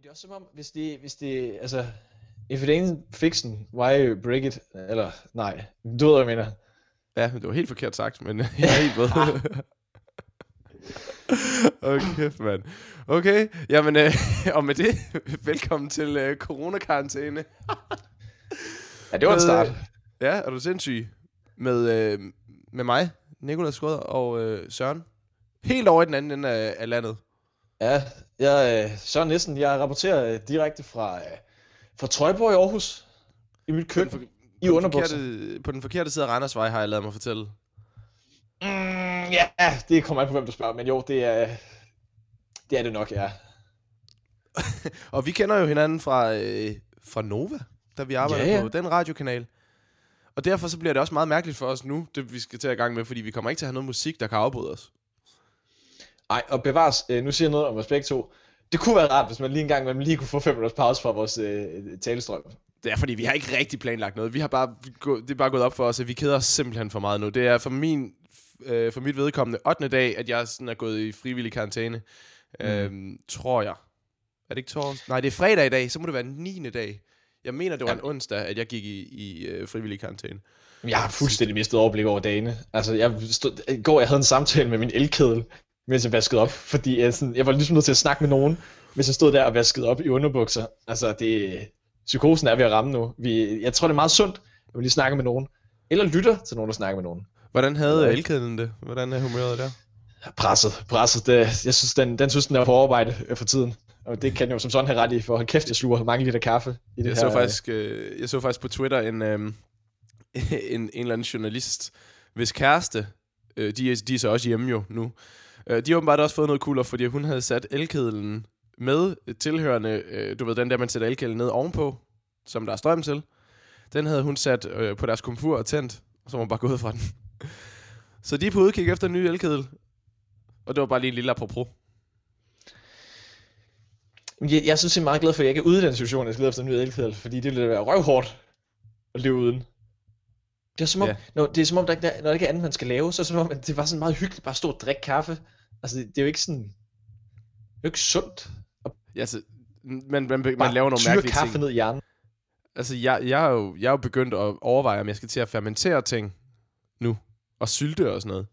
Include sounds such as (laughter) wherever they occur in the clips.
Men det er også som om, hvis det, hvis det, altså, if it ain't fiction, why break it? Eller, nej, du ved, hvad jeg mener. Ja, det var helt forkert sagt, men (laughs) jeg er helt med. okay, (laughs) mand. Okay, jamen, øh, (laughs) og med det, velkommen til øh, coronakarantæne. ja, det var en start. Ja, er du sindssyg? Med, øh, med mig, Nikolas Skrøder og øh, Søren. Helt over i den anden ende af, af landet. Ja, jeg, øh, Søren Nissen, jeg rapporterer øh, direkte fra, øh, fra Trøjborg i Aarhus. I mit køkken. På den, I på den, forkerte, på den forkerte side af Randersvej har jeg lavet mig fortælle. Mm, ja, det kommer an på, hvem du spørger, men jo, det er det, er det nok, ja. (laughs) og vi kender jo hinanden fra, øh, fra Nova, da vi arbejder ja, ja. på den radiokanal. Og derfor så bliver det også meget mærkeligt for os nu, det vi skal til at gang med, fordi vi kommer ikke til at have noget musik, der kan afbryde os. Nej, og bevares, øh, nu siger jeg noget om respekt to. Det kunne være rart, hvis man lige engang man lige kunne få fem minutters pause fra vores øh, talestrøm. Det er fordi, vi har ikke rigtig planlagt noget. Vi har bare, det er bare gået op for os, at vi keder os simpelthen for meget nu. Det er for min øh, for mit vedkommende 8. dag, at jeg sådan er gået i frivillig karantæne. Mm. Øhm, tror jeg. Er det ikke torsdag? Nej, det er fredag i dag, så må det være 9. dag. Jeg mener, det var ja. en onsdag, at jeg gik i, i øh, frivillig karantæne. Jeg har fuldstændig mistet overblik over dagene. Altså, jeg stod, i går jeg havde en samtale med min elkedel, mens jeg vaskede op, fordi jeg, sådan, jeg var ligesom nødt til at snakke med nogen, mens jeg stod der og vaskede op i underbukser. Altså, det, psykosen er ved at ramme nu. Vi, jeg tror, det er meget sundt, at vi lige snakker med nogen. Eller lytter til nogen, der snakker med nogen. Hvordan havde ja. elkedlen det? Hvordan er humøret der? Presset, presset. Det, jeg synes, den, den synes, den er på arbejde øh, for tiden. Og det kan jeg jo som sådan have ret i, for hold kæft, jeg sluger mange liter kaffe. I det jeg, her, så faktisk, øh, jeg så faktisk på Twitter en, øh, (laughs) en, en eller anden journalist, hvis kæreste, øh, de, de er så også hjemme jo nu, øh, de har åbenbart også fået noget coolere, fordi hun havde sat elkedlen med tilhørende, øh, du ved, den der, man sætter elkedlen ned ovenpå, som der er strøm til. Den havde hun sat øh, på deres komfur og tændt, og så var hun bare gået fra den. (laughs) Så de er på udkig efter en ny elkedel. Og det var bare lige en lille apropos. Jeg, jeg synes, jeg er meget glad for, at jeg ikke er ude i den situation, jeg skal lede efter en ny elkedel, fordi det ville være røvhårdt at leve uden. Det er som om, ja. når, det er som om der, der, når der ikke er andet, man skal lave, så er det som om, at det var sådan meget hyggeligt bare at stå og drikke kaffe. Altså, det, det er jo ikke sådan, det er jo ikke sundt. Ja, altså, man, man, man, man laver nogle mærkelige kaffe ting. ned i hjernen. Altså, jeg, jeg, er jo, jeg er jo begyndt at overveje, om jeg skal til at fermentere ting nu. Og sylte og sådan noget.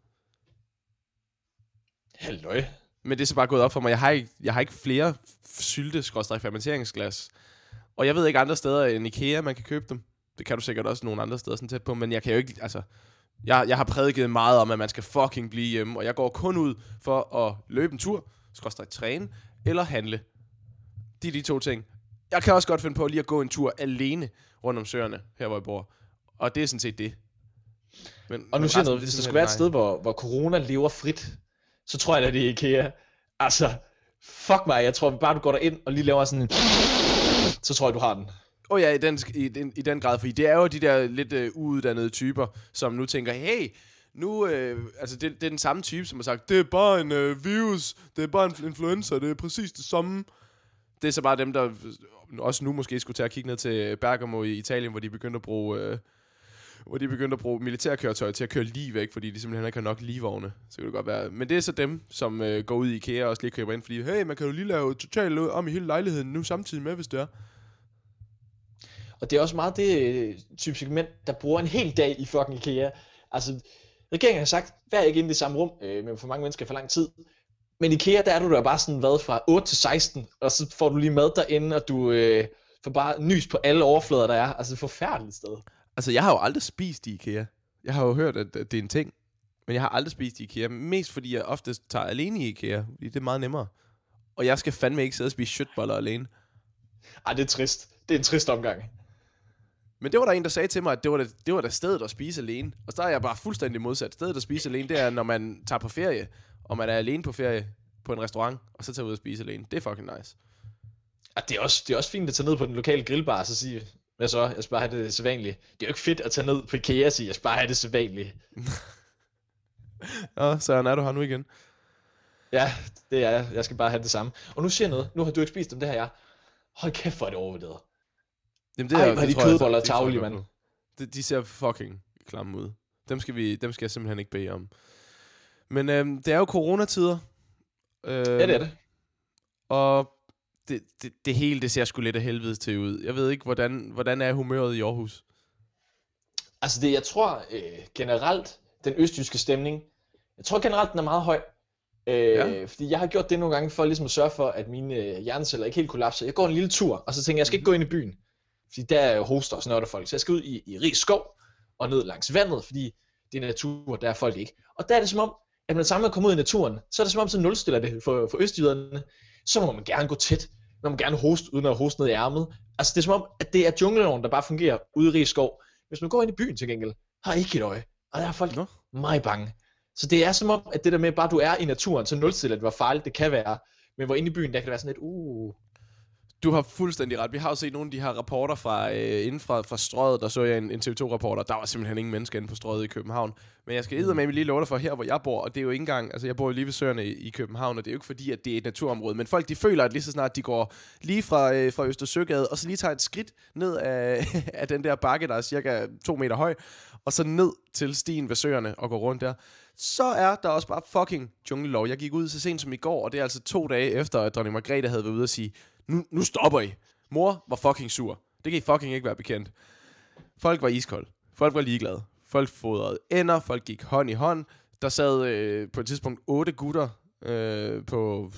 Halløj. Men det er så bare gået op for mig. Jeg har ikke, jeg har ikke flere sylte fermenteringsglas. Og jeg ved ikke andre steder end Ikea, man kan købe dem. Det kan du sikkert også nogle andre steder sådan tæt på. Men jeg kan jo ikke, altså... Jeg, jeg har prædiket meget om, at man skal fucking blive hjemme. Og jeg går kun ud for at løbe en tur, skråstrej træne, eller handle. De er de to ting. Jeg kan også godt finde på lige at gå en tur alene rundt om søerne, her hvor jeg bor. Og det er sådan set det. Men, og nu siger jeg noget, hvis der skulle være et sted, hvor, hvor corona lever frit, så tror jeg, at det er IKEA. Altså, fuck mig, jeg tror bare, du går der ind og lige laver sådan en... Så tror jeg, du har den. Åh oh ja, i den, i, den, i den grad, fordi det er jo de der lidt øh, uuddannede typer, som nu tænker, hey, nu, øh, altså det, det er den samme type, som har sagt, det er bare en øh, virus, det er bare en influenza, det er præcis det samme. Det er så bare dem, der øh, også nu måske skulle tage at kigge ned til Bergamo i Italien, hvor de begyndte at bruge øh, hvor de begyndte at bruge militærkøretøjer til at køre lige væk, fordi de simpelthen ikke har nok ligevogne. Så kan det godt være. Men det er så dem, som øh, går ud i IKEA og også lige køber ind, fordi, hey, man kan jo lige lave totalt øh, om i hele lejligheden nu samtidig med, hvis det er. Og det er også meget det øh, type segment, der bruger en hel dag i fucking IKEA. Altså, regeringen har sagt, vær ikke inde i det samme rum øh, med for mange mennesker for lang tid. Men i IKEA, der er du der bare sådan, hvad, fra 8 til 16, og så får du lige mad derinde, og du øh, får bare nys på alle overflader, der er. Altså, et forfærdeligt sted. Altså, jeg har jo aldrig spist i IKEA. Jeg har jo hørt, at det er en ting. Men jeg har aldrig spist i IKEA. Mest fordi jeg ofte tager alene i IKEA. Fordi det er meget nemmere. Og jeg skal fandme ikke sidde og spise shitboller alene. Ej, det er trist. Det er en trist omgang. Men det var der en, der sagde til mig, at det var, det, det var da stedet at spise alene. Og så er jeg bare fuldstændig modsat. Stedet at spise alene, det er, når man tager på ferie, og man er alene på ferie på en restaurant, og så tager ud og spise alene. Det er fucking nice. Ja, det, er også, det er også fint at tage ned på den lokale grillbar, og så sige, hvad så? Jeg skal bare have det sædvanlige. Det er jo ikke fedt at tage ned på IKEA og sige, jeg skal bare have det sædvanlige. ja, (laughs) så er du her nu igen. Ja, det er jeg. Jeg skal bare have det samme. Og nu siger jeg noget. Nu har du ikke spist dem, det her jeg. Hold kæft, hvor er det overvurderet. Jamen, det er, Ej, hvor er de kødboller tavlige, mand. De, de ser fucking klamme ud. Dem skal, vi, dem skal jeg simpelthen ikke bede om. Men øhm, det er jo coronatider. Øhm, ja, det er det. Og det, det, det hele, det ser sgu lidt af helvede til ud. Jeg ved ikke, hvordan, hvordan er humøret i Aarhus? Altså det, jeg tror øh, generelt, den østjyske stemning, jeg tror generelt, den er meget høj. Øh, ja. Fordi jeg har gjort det nogle gange for ligesom at sørge for, at mine øh, hjerneceller ikke helt kollapser. Jeg går en lille tur, og så tænker jeg, jeg skal ikke gå ind i byen. Fordi der er hoster og noget folk. Så jeg skal ud i, i rig skov og ned langs vandet, fordi det er natur, der er folk ikke. Og der er det som om, at man sammen kommer ud i naturen, så er det som om, så nulstiller det for, for østjyderne. Så må man gerne gå tæt. Man må gerne hoste, uden at hoste ned i ærmet. Altså det er som om, at det er jungleloven, der bare fungerer ude i rig skov. Hvis man går ind i byen til gengæld, har ikke et øje. Og der er folk no. meget bange. Så det er som om, at det der med, bare du er i naturen, så nulstiller det, hvor farligt det kan være. Men hvor inde i byen, der kan det være sådan lidt, uh, du har fuldstændig ret. Vi har jo set nogle af de her rapporter fra, øh, inden fra, fra strøget, der så jeg en, en TV2-rapporter. Der var simpelthen ingen mennesker inde på strøget i København. Men jeg skal med lige love dig for her, hvor jeg bor, og det er jo ikke engang, altså jeg bor jo lige ved søerne i, i København, og det er jo ikke fordi, at det er et naturområde, men folk de føler, at lige så snart de går lige fra, øh, fra Østersøgade, og så lige tager et skridt ned af, (laughs) af den der bakke, der er cirka to meter høj, og så ned til stien ved søerne og går rundt der, så er der også bare fucking junglelov. Jeg gik ud så sent som i går, og det er altså to dage efter, at dronning Margrethe havde været ude og sige, nu, nu stopper I. Mor var fucking sur. Det kan I fucking ikke være bekendt. Folk var iskold. Folk var ligeglade. Folk fodrede ender. Folk gik hånd i hånd. Der sad øh, på et tidspunkt otte gutter øh, på,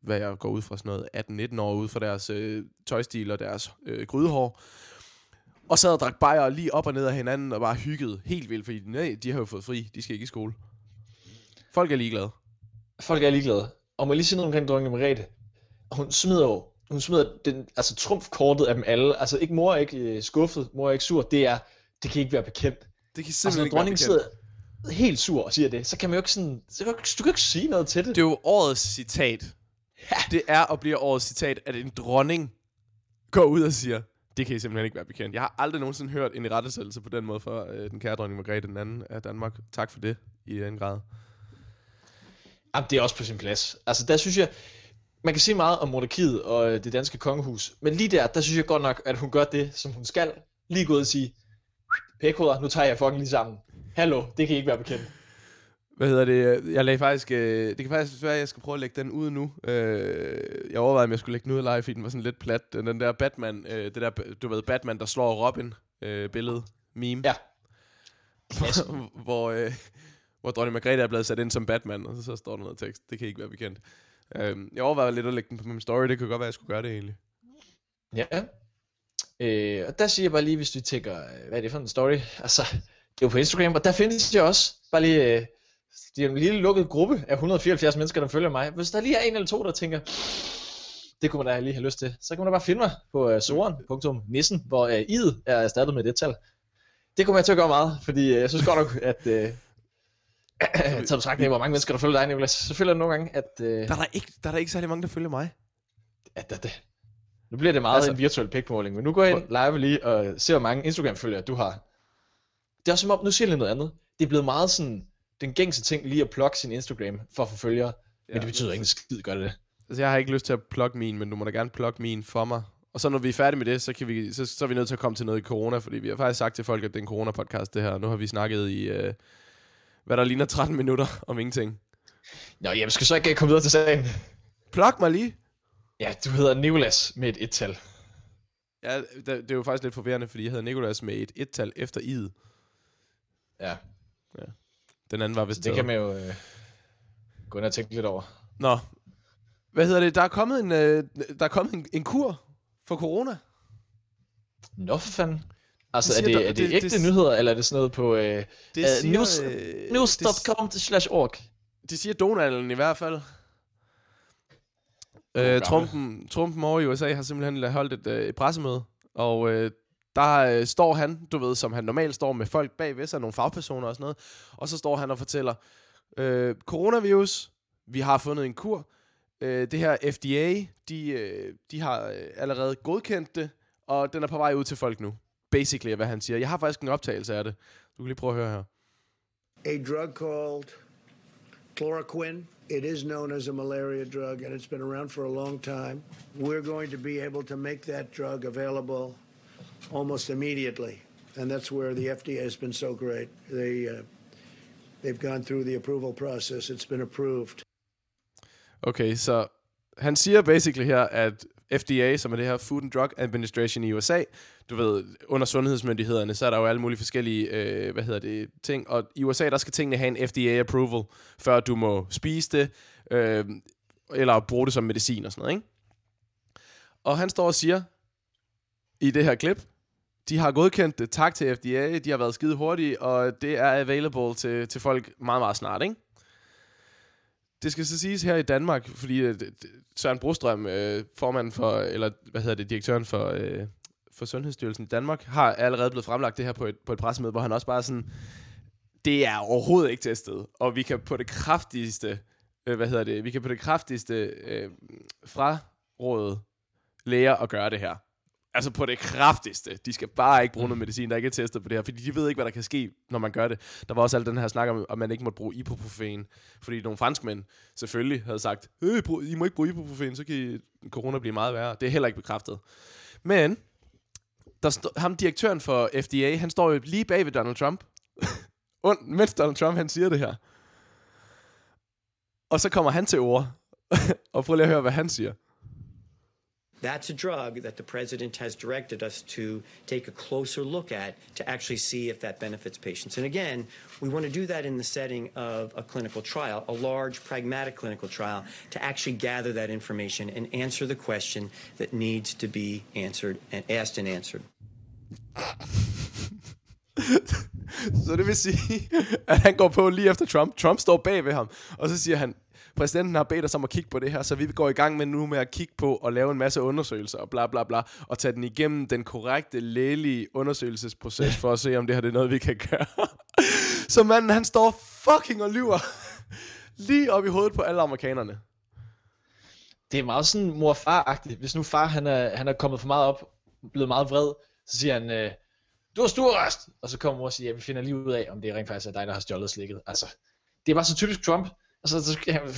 hvad jeg går ud fra sådan noget, 18-19 år ud fra deres øh, tøjstil og deres øh, grydehår. Og sad og drak bajer lige op og ned af hinanden og bare hyggede helt vildt, fordi nej, de har jo fået fri. De skal ikke i skole. Folk er ligeglade. Folk er ligeglade. Og må jeg lige sige noget omkring dronning Margrethe. Hun smider jo hun smider den, altså trumfkortet af dem alle. Altså ikke mor er ikke øh, skuffet, mor er ikke sur. Det er, det kan ikke være bekendt. Det kan simpelthen altså, når dronningen sidder helt sur og siger det, så kan man jo ikke sådan, så kan, du kan ikke sige noget til det. Det er jo årets citat. Ja. Det er og bliver årets citat, at en dronning går ud og siger, det kan I simpelthen ikke være bekendt. Jeg har aldrig nogensinde hørt en rettesættelse på den måde for øh, den kære dronning Margrethe den anden af Danmark. Tak for det i den grad. Jamen, det er også på sin plads. Altså, der synes jeg, man kan sige meget om monarkiet og øh, det danske kongehus, men lige der, der synes jeg godt nok, at hun gør det, som hun skal. Lige gå ud og sige, pækoder, nu tager jeg fucking lige sammen. Hallo, det kan ikke være bekendt. Hvad hedder det? Jeg lagde faktisk... Øh, det kan faktisk være, at jeg skal prøve at lægge den ud nu. Øh, jeg overvejede, om jeg skulle lægge den ud live, fordi den var sådan lidt plat. Den der Batman, øh, det der, du ved, Batman, der slår Robin øh, billede, meme. Ja. hvor, øh, hvor dronning Margrethe er blevet sat ind som Batman, og så, så står der noget tekst. Det kan ikke være bekendt. Øhm, jeg overvejede lidt at lægge den på min story. Det kunne godt være, at jeg skulle gøre det egentlig. Ja. Øh, og der siger jeg bare lige, hvis du tænker, øh, hvad er det for en story? Altså, det er jo på Instagram, og der findes jeg også. Bare lige, øh, det er en lille lukket gruppe af 174 mennesker, der følger mig. Hvis der lige er en eller to, der tænker, det kunne man da lige have lyst til, så kan man da bare finde mig på øh, uh, soren.nissen, hvor øh, uh, id er erstattet med det tal. Det kunne jeg til at gøre meget, fordi uh, jeg synes godt nok, at uh, taget betragtning hvor mange mennesker, der følger dig, Nicolas, så føler jeg nogle gange, at... Øh, der, er der, ikke, der er der ikke særlig mange, der følger mig. At, at, at, nu bliver det meget altså, en virtuel pikmåling, men nu går jeg ind live lige og ser, hvor mange Instagram-følgere du har. Det er også som om, nu siger jeg noget andet. Det er blevet meget sådan, den gængse ting lige at plukke sin Instagram for at få følgere. Men ja, det betyder ikke skid, gør det det. Altså, jeg har ikke lyst til at plukke min, men du må da gerne plukke min for mig. Og så når vi er færdige med det, så, kan vi, så, så er vi nødt til at komme til noget i corona, fordi vi har faktisk sagt til folk, at det er en corona-podcast, det her. Nu har vi snakket i... Øh, hvad der ligner 13 minutter om ingenting. Nå, jeg skal så ikke komme videre til sagen. Plok mig lige. Ja, du hedder Nikolas med et et-tal. Ja, det, det er jo faktisk lidt forvirrende, fordi jeg hedder Nikolas med et et-tal efter id. Ja. ja. Den anden var vist Det kan man jo øh, gå ind og tænke lidt over. Nå. Hvad hedder det? Der er kommet en, øh, der er kommet en, en kur for corona. Nå, for fanden. Altså, det er, det, er det, det ægte det, nyheder, eller er det sådan noget på det uh, news, uh, news.com slash org? Det siger Donalden i hvert fald. Uh, Trumpen, Trumpen over i USA har simpelthen holdt et, uh, et pressemøde, og uh, der uh, står han, du ved, som han normalt står med folk bagved sig, nogle fagpersoner og sådan noget, og så står han og fortæller, uh, coronavirus, vi har fundet en kur, uh, det her FDA, de, uh, de har uh, allerede godkendt det, og den er på vej ud til folk nu basically hvad han siger. Jeg har faktisk en optagelse af det. Du kan lige prøve at høre her. A drug called chloroquine. It is known as a malaria drug and it's been around for a long time. We're going to be able to make that drug available almost immediately. And that's where the FDA has been so great. They uh, they've gone through the approval process. It's been approved. Okay, så han siger basically her, at FDA, som er det her Food and Drug Administration i USA. Du ved, under sundhedsmyndighederne, så er der jo alle mulige forskellige, øh, hvad hedder det, ting. Og i USA, der skal tingene have en FDA-approval, før du må spise det, øh, eller bruge det som medicin og sådan noget, ikke? Og han står og siger, i det her klip, de har godkendt det. Tak til FDA. De har været skide hurtige, og det er available til, til folk meget, meget snart, ikke? Det skal så siges her i Danmark, fordi øh, Søren Brostrøm, øh, formanden for, eller hvad hedder det, direktøren for, øh, for Sundhedsstyrelsen i Danmark, har allerede blevet fremlagt det her på et, på et pressemøde, hvor han også bare sådan, det er overhovedet ikke testet, og vi kan på det kraftigste, øh, hvad hedder det, vi kan på det kraftigste øh, fraråde læger at gøre det her. Altså på det kraftigste. De skal bare ikke bruge noget medicin, der ikke er testet på det her, fordi de ved ikke, hvad der kan ske, når man gør det. Der var også alt den her snak om, at man ikke måtte bruge ibuprofen, fordi nogle franskmænd selvfølgelig havde sagt, øh, I må ikke bruge ibuprofen, så kan I, corona blive meget værre. Det er heller ikke bekræftet. Men, der st- ham direktøren for FDA, han står jo lige bag ved Donald Trump, (laughs) und, mens Donald Trump han siger det her. Og så kommer han til ord, (laughs) og prøv lige at høre, hvad han siger. That's a drug that the president has directed us to take a closer look at to actually see if that benefits patients. And again, we want to do that in the setting of a clinical trial, a large, pragmatic clinical trial, to actually gather that information and answer the question that needs to be answered and asked and answered. (laughs) så det vil sige, at han går på lige efter Trump. Trump står bag ved ham, og så siger han, præsidenten har bedt os om at kigge på det her, så vi går i gang med nu med at kigge på og lave en masse undersøgelser og bla bla bla, og tage den igennem den korrekte, lægelige undersøgelsesproces for at se, om det her det er noget, vi kan gøre. (laughs) så manden, han står fucking og lyver (laughs) lige op i hovedet på alle amerikanerne. Det er meget sådan mor-far-agtigt. Hvis nu far han er, han er kommet for meget op, blevet meget vred, så siger han, øh, du har stor rest! Og så kommer mor og siger, ja, vi finder lige ud af, om det rent faktisk er dig, der har stjålet slikket. Altså, det er bare så typisk Trump. Og så skal han, han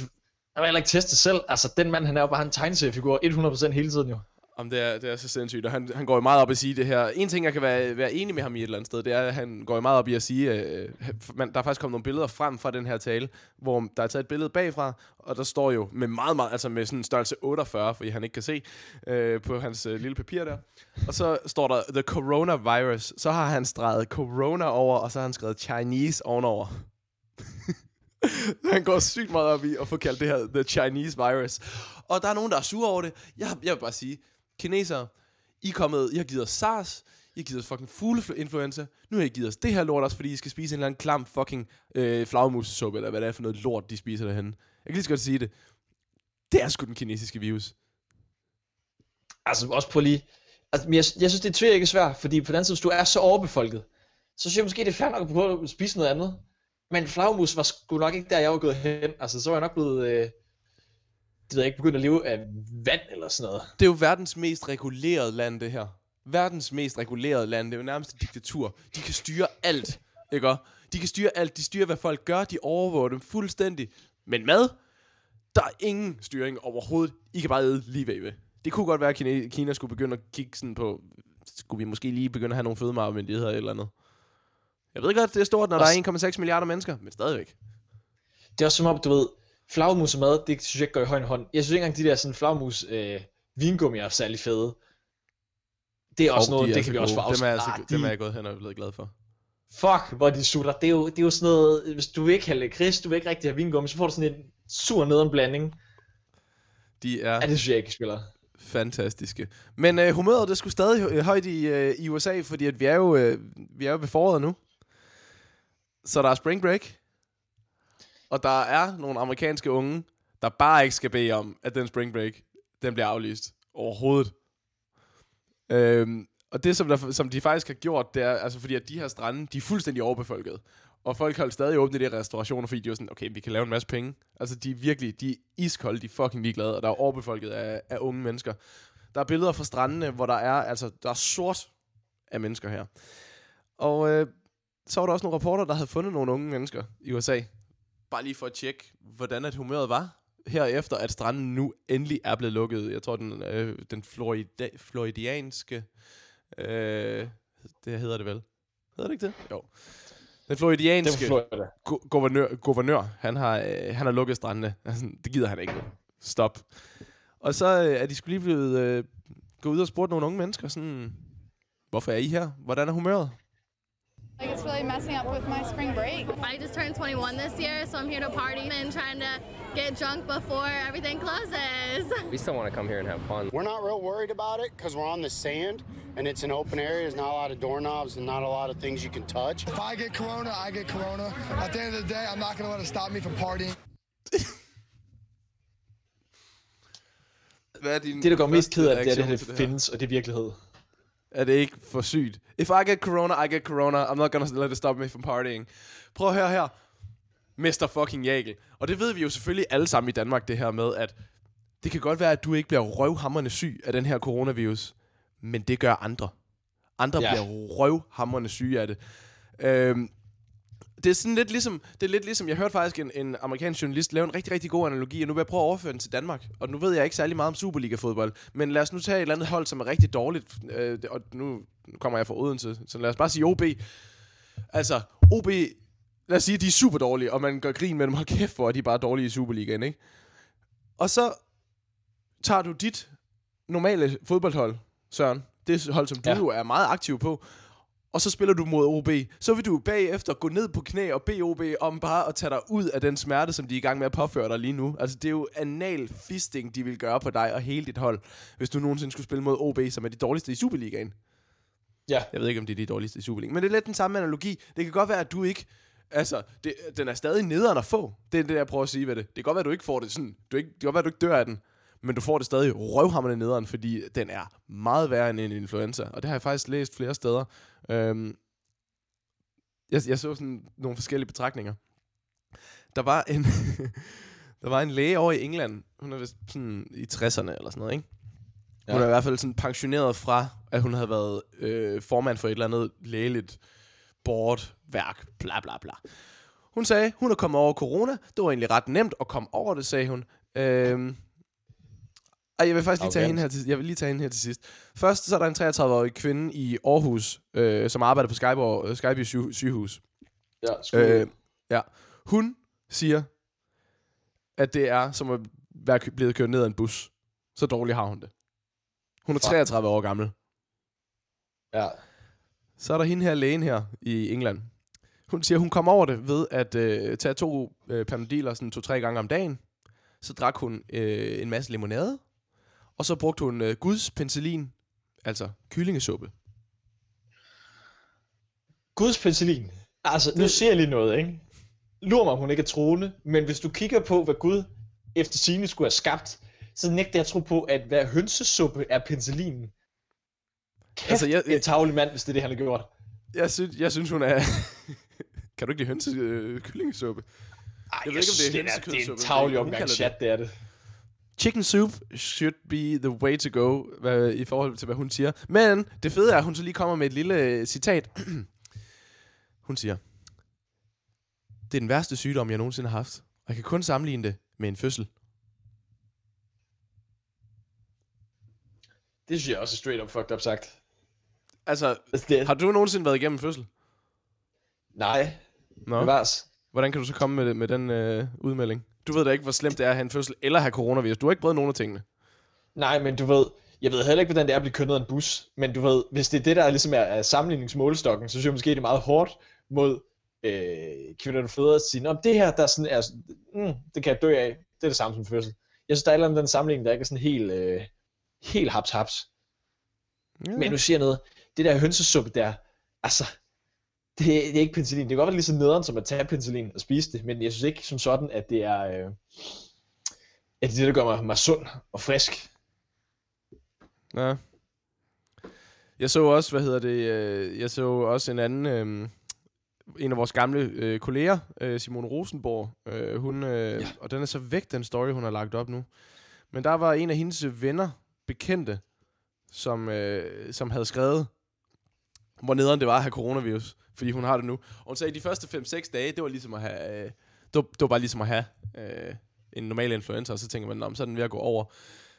vil heller ikke teste selv. Altså, den mand, han er jo bare en tegneseriefigur 100% hele tiden jo. Om det er, det er så sindssygt, og han, han går jo meget op i at sige det her. En ting, jeg kan være, være enig med ham i et eller andet sted, det er, at han går jo meget op i at sige, øh, øh man, der er faktisk kommet nogle billeder frem fra den her tale, hvor der er taget et billede bagfra, og der står jo med meget, meget, altså med sådan en størrelse 48, fordi han ikke kan se, øh, på hans øh, lille papir der. Og så står der, the coronavirus. Så har han streget corona over, og så har han skrevet Chinese ovenover. (laughs) han går sygt meget op i at få kaldt det her The Chinese Virus. Og der er nogen, der er sure over det. Jeg, jeg vil bare sige, kinesere, I, er kommet, I har givet os SARS, I har givet os fucking fugleinfluenza, nu har I givet os det her lort også, fordi I skal spise en eller anden klam fucking øh, flagmusesuppe, eller hvad det er for noget lort, de spiser derhen. Jeg kan lige så godt sige det. Det er sgu den kinesiske virus. Altså også på lige, altså, jeg, jeg synes det er ikke svært, fordi på den side, hvis du er så overbefolket, så synes jeg måske, det er fair nok at prøve at spise noget andet. Men flagmus var sgu nok ikke der, jeg var gået hen. Altså, så var jeg nok blevet... Øh, det ved jeg ikke, begyndt at leve af vand eller sådan noget. Det er jo verdens mest regulerede land, det her. Verdens mest regulerede land. Det er jo nærmest et diktatur. De kan styre alt, ikke De kan styre alt. De styrer, hvad folk gør. De overvåger dem fuldstændig. Men mad, der er ingen styring overhovedet. I kan bare æde lige ved. Det kunne godt være, at Kina, skulle begynde at kigge sådan på... Skulle vi måske lige begynde at have nogle fødevaremyndigheder eller andet? Jeg ved godt, det er stort, når også, der er 1,6 milliarder mennesker, men stadigvæk. Det er også som om, du ved, flagmus og mad, det synes jeg ikke går i høj hånd. Jeg synes ikke engang, de der sådan flagmus øh, vingummi er særlig fede. Det er også oh, noget, de det kan vi også få afsluttet. Dem er, altså, de... dem er jeg gået hen og blevet glad for. Fuck, hvor de sutter. Det er jo, det er jo sådan noget, hvis du ikke have lakrids, du vil ikke rigtig have vingummi, så får du sådan en sur nedenblanding. De er... Ja, det synes jeg ikke, spiller. Fantastiske. Men øh, humøret, det skulle stadig højt i, øh, i USA, fordi at vi er jo øh, vi er jo ved foråret nu. Så der er spring break. Og der er nogle amerikanske unge, der bare ikke skal bede om, at den spring break, den bliver aflyst. Overhovedet. Øhm, og det, som, der, som de faktisk har gjort, det er, altså fordi at de her strande, de er fuldstændig overbefolket. Og folk holdt stadig åbne i de restaurationer, fordi de var sådan, okay, vi kan lave en masse penge. Altså, de er virkelig, de er iskolde, de er fucking ligeglade, og der er overbefolket af, af unge mennesker. Der er billeder fra strandene, hvor der er, altså, der er sort af mennesker her. Og øh, så var der også nogle rapporter, der havde fundet nogle unge mennesker i USA. Bare lige for at tjekke, hvordan at humøret var. Herefter, at stranden nu endelig er blevet lukket. Jeg tror, den, øh, den florida, floridianske... Øh, det hedder det vel. Hedder det ikke det? Jo. Den floridianske gu- guvernør, guvernør, han har, øh, han har lukket strandene. det gider han ikke. Stop. Og Og så øh, er de skulle lige blevet øh, gået ud og spurgt nogle unge mennesker, sådan, hvorfor er I her? Hvordan er humøret? Like it's really messing up with my spring break. I just turned 21 this year, so I'm here to party and trying to get drunk before everything closes. We still want to come here and have fun. We're not real worried about it because we're on the sand and it's an open area. There's not a lot of doorknobs and not a lot of things you can touch. If I get corona, I get corona. At the end of the day, I'm not going to let it stop me from partying. Hvad er din Det, der går mest ked af, det er, at det til her? findes, og det er virkelighed. Er det ikke for sygt? If I get corona, I get corona. I'm not gonna let it stop me from partying. Prøv at høre her. Mr. fucking Jagel. Og det ved vi jo selvfølgelig alle sammen i Danmark, det her med, at det kan godt være, at du ikke bliver røvhammerne syg af den her coronavirus, men det gør andre. Andre Ja. ja. bliver røvhammerne syge af det. Øhm, det er sådan lidt ligesom, det er lidt ligesom, jeg hørte faktisk en, en amerikansk journalist lave en rigtig, rigtig god analogi, og nu vil jeg prøve at overføre den til Danmark. Og nu ved jeg ikke særlig meget om Superliga-fodbold, men lad os nu tage et eller andet hold, som er rigtig dårligt, øh, og nu kommer jeg fra Odense, så lad os bare sige OB. Altså, OB, lad os sige, de er super dårlige, og man gør grin med dem, hold kæft for, at de er bare dårlige i Superligaen, ikke? Og så tager du dit normale fodboldhold, Søren, det hold, som du Ja. ja. jo er meget aktiv på, og så spiller du mod OB, så vil du bagefter gå ned på knæ og bede OB om bare at tage dig ud af den smerte, som de er i gang med at påføre dig lige nu. Altså, det er jo anal fisting, de vil gøre på dig og hele dit hold, hvis du nogensinde skulle spille mod OB, som er de dårligste i Superligaen. Ja. Jeg ved ikke, om det er de dårligste i Superligaen, men det er lidt den samme analogi. Det kan godt være, at du ikke... Altså, det, den er stadig nederen at få. Det er det, jeg prøver at sige ved det. Det kan godt være, at du ikke får det sådan... Du ikke, det kan godt være, at du ikke dør af den, men du får det stadig røvhamrende nederen, fordi den er meget værre end en influenza. Og det har jeg faktisk læst flere steder. Øhm, jeg, jeg så sådan nogle forskellige betragtninger. Der var en, (laughs) der var en læge over i England. Hun er vist sådan i 60'erne eller sådan noget, ikke? Hun Ja. er i hvert fald sådan pensioneret fra, at hun havde været øh, formand for et eller andet lægeligt board, værk, bla bla bla. Hun sagde, hun er kommet over corona. Det var egentlig ret nemt at komme over det, sagde hun. Øhm, ej, jeg vil faktisk lige tage hende her til, jeg vil lige tage hende her til sidst. Først så er der en 33-årig kvinde i Aarhus, øh, som arbejder på Skyborg, øh, Skyby syge- sygehus. Ja. Øh, ja. Hun siger, at det er som at være blevet kørt ned af en bus. Så dårligt har hun det. Hun er Fuck. 33 år gammel. ja. Så er der hende her lægen her i England. Hun siger, hun kom over det ved at øh, tage to øh, panodiler sådan to-tre gange om dagen. Så drak hun øh, en masse limonade. Og så brugte hun øh, Guds penicillin, altså kyllingesuppe. Guds penicillin. Altså, nu ser jeg lige noget, ikke? Lur mig, om hun ikke er troende, men hvis du kigger på, hvad Gud efter sine skulle have skabt, så nægter jeg at tro på, at hver hønsesuppe er penicillinen. Kæft, Altså, jeg- jeg, en tavlig mand, hvis det er det, han har gjort. Jeg synes, jeg synes hun er... (laughs) kan du ikke lide hønse øh, kyllingesuppe? Ej, Jeg ved ikke, om det er synes, det er, hønsekødsuppe, en tavlig omgang chat, det er det. Chicken soup should be the way to go, hvad, i forhold til, hvad hun siger. Men det fede er, at hun så lige kommer med et lille øh, citat. (clears throat) hun siger, det er den værste sygdom, jeg nogensinde har haft. Og jeg kan kun sammenligne det med en fødsel. Det synes jeg også er straight up fucked up sagt. Altså, Altså, det har du nogensinde været igennem en fødsel? Nej, Nå. bevares. Hvordan kan du så komme med, med den øh, udmelding? Du ved da ikke, hvor slemt det er at have en fødsel eller have coronavirus. Du har ikke prøvet nogen af tingene. Nej, men du ved, jeg ved heller ikke, hvordan det er at blive kørt ned af en bus, men du ved, hvis det er det, der ligesom er, er sammenligningsmålestokken, så synes jeg måske, det er meget hårdt mod øh, kvinder og fædre at sige, om det her, der sådan er, mm, det kan jeg dø af, det er det samme som fødsel. Jeg synes, der er eller den sammenligning, der ikke er sådan helt, øh, helt haps-haps. Ja. Men nu siger jeg noget, det der hønsesuppe der, altså, det, det er ikke penicillin. Det kan godt være lige så nederen som at tage penicillin og spise det, men jeg synes ikke som sådan, at det er, øh, at det det, der gør mig, mig sund og frisk. Ja. Jeg så også, hvad hedder det, øh, jeg så også en anden, øh, en af vores gamle øh, kolleger, øh, Simone Rosenborg, øh, hun, øh, ja. og den er så væk, den story, hun har lagt op nu. Men der var en af hendes venner, bekendte, som, øh, som havde skrevet, hvor nederen det var at have coronavirus, fordi hun har det nu. Og hun sagde, at de første 5-6 dage, det var ligesom at have, øh, det, var, det var bare ligesom at have øh, en normal influenza, og så tænker man, "Nå, men så er den ved at gå over.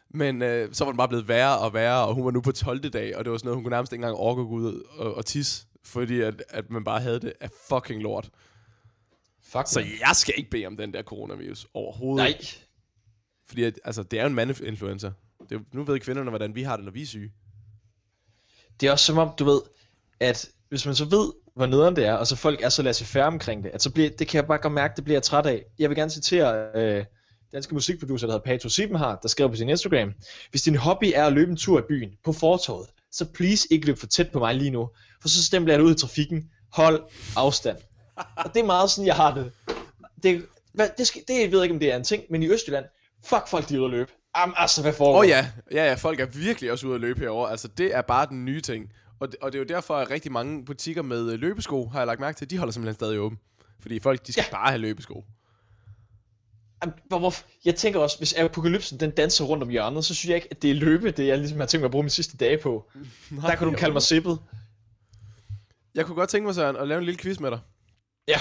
Men øh, så var den bare blevet værre og værre, og hun var nu på 12. dag, og det var sådan noget, hun kunne nærmest ikke engang orke at gå ud og, og tisse, fordi at, at man bare havde det af fucking lort. Fuck, Så man. jeg skal ikke bede om den der coronavirus overhovedet. Nej. Fordi at, altså, det er jo en mandeinfluencer. Det nu ved kvinderne, hvordan vi har det, når vi er syge. Det er også som om, du ved, at hvis man så ved, hvor nederen det er, og så folk er så laissez-faire omkring det, at så bliver, det kan jeg bare godt mærke, det bliver jeg træt af. Jeg vil gerne citere øh, danske musikproducer, der hedder Pato Siebenhardt, der skrev på sin Instagram, hvis din hobby er at løbe en tur i byen på fortorvet, så please ikke løb for tæt på mig lige nu, for så stempler jeg dig ud i trafikken. Hold afstand. (laughs) Og det er meget sådan, jeg har det. Det, hvad, det, skal, det jeg ved ikke, om det er en ting, men i Østjylland, fuck folk, de er ude at løbe. Am, altså, hvad foregår? Åh oh, ja. ja, ja, folk er virkelig også ude at løbe herover. Altså, det er bare den nye ting. Og det, og det er jo derfor, at rigtig mange butikker med øh, løbesko, har jeg lagt mærke til, de holder simpelthen stadig åben. Fordi folk, de skal ja. bare have løbesko. Jeg tænker også, hvis apokalypsen den danser rundt om hjørnet, så synes jeg ikke, at det er løbe, det jeg ligesom har tænkt mig at bruge mine sidste dage på. Nej, Der kan du kalde mig sippet. Jeg kunne godt tænke mig, Søren, at lave en lille quiz med dig. Ja.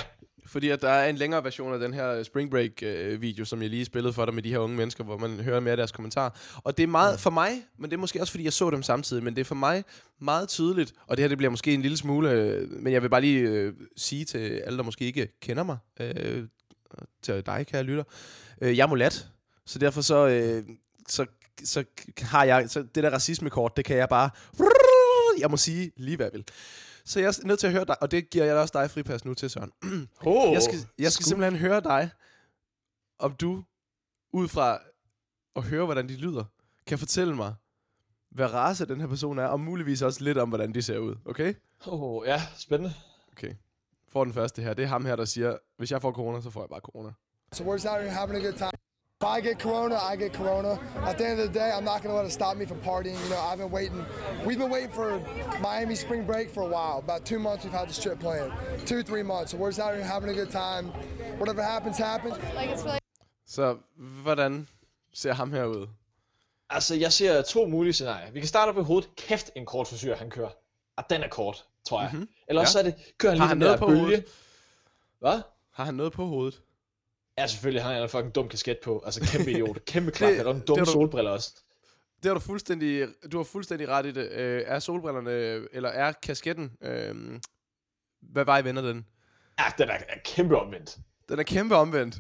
Fordi at der er en længere version af den her Spring Break øh, video, som jeg lige spillede for dig med de her unge mennesker, hvor man hører mere af deres kommentarer. Og det er meget for mig, men det er måske også fordi jeg så dem samtidig, men det er for mig meget tydeligt, og det her det bliver måske en lille smule, øh, men jeg vil bare lige øh, sige til alle, der måske ikke kender mig, øh, til dig, kære lytter, øh, jeg er mulat, så derfor så, øh, så, så har jeg, så det der racismekort, det kan jeg bare, jeg må sige lige hvad jeg vil. Så jeg er nødt til at høre dig, og det giver jeg også dig fripas nu til, Søren. (clears throat) Oh, Jeg skal, jeg skal simpelthen høre dig, om du, ud fra at høre, hvordan de lyder, kan fortælle mig, hvad race den her person er, og muligvis også lidt om, hvordan de ser ud, okay? Oh, ja, spændende. Okay. For den første her, det er ham her, der siger, hvis jeg får corona, så får jeg bare corona. So we're just out here having a good time. If I get corona, I get corona. At the end of the day, I'm not going to let it stop me from partying. You know, I've been waiting. We've been waiting for Miami spring break for a while. About two months we've had this trip planned. Two, three months. So we're just out here having a good time. Whatever happens, happens. Like it's really Så hvordan ser ham her ud? Altså, jeg ser to mulige scenarier. Vi kan starte op ved hovedet. Kæft, en kort frisyr, han kører. Og den er kort, tror jeg. Mm-hmm. Eller også Ja. så er det, kører han Har lige han den noget der på bølge. hovedet? Hvad? Har han noget på hovedet? Ja, selvfølgelig har han en fucking dum kasket på. Altså, kæmpe idiot. (laughs) Kæmpe klap. Det- Og nogle dumme er du- solbriller også. Det har du fuldstændig, du har fuldstændig ret i det. Øh, er solbrillerne, eller er kasketten, øh, hvad vej vender den? Ja, den er, er kæmpe omvendt. Den er kæmpe omvendt.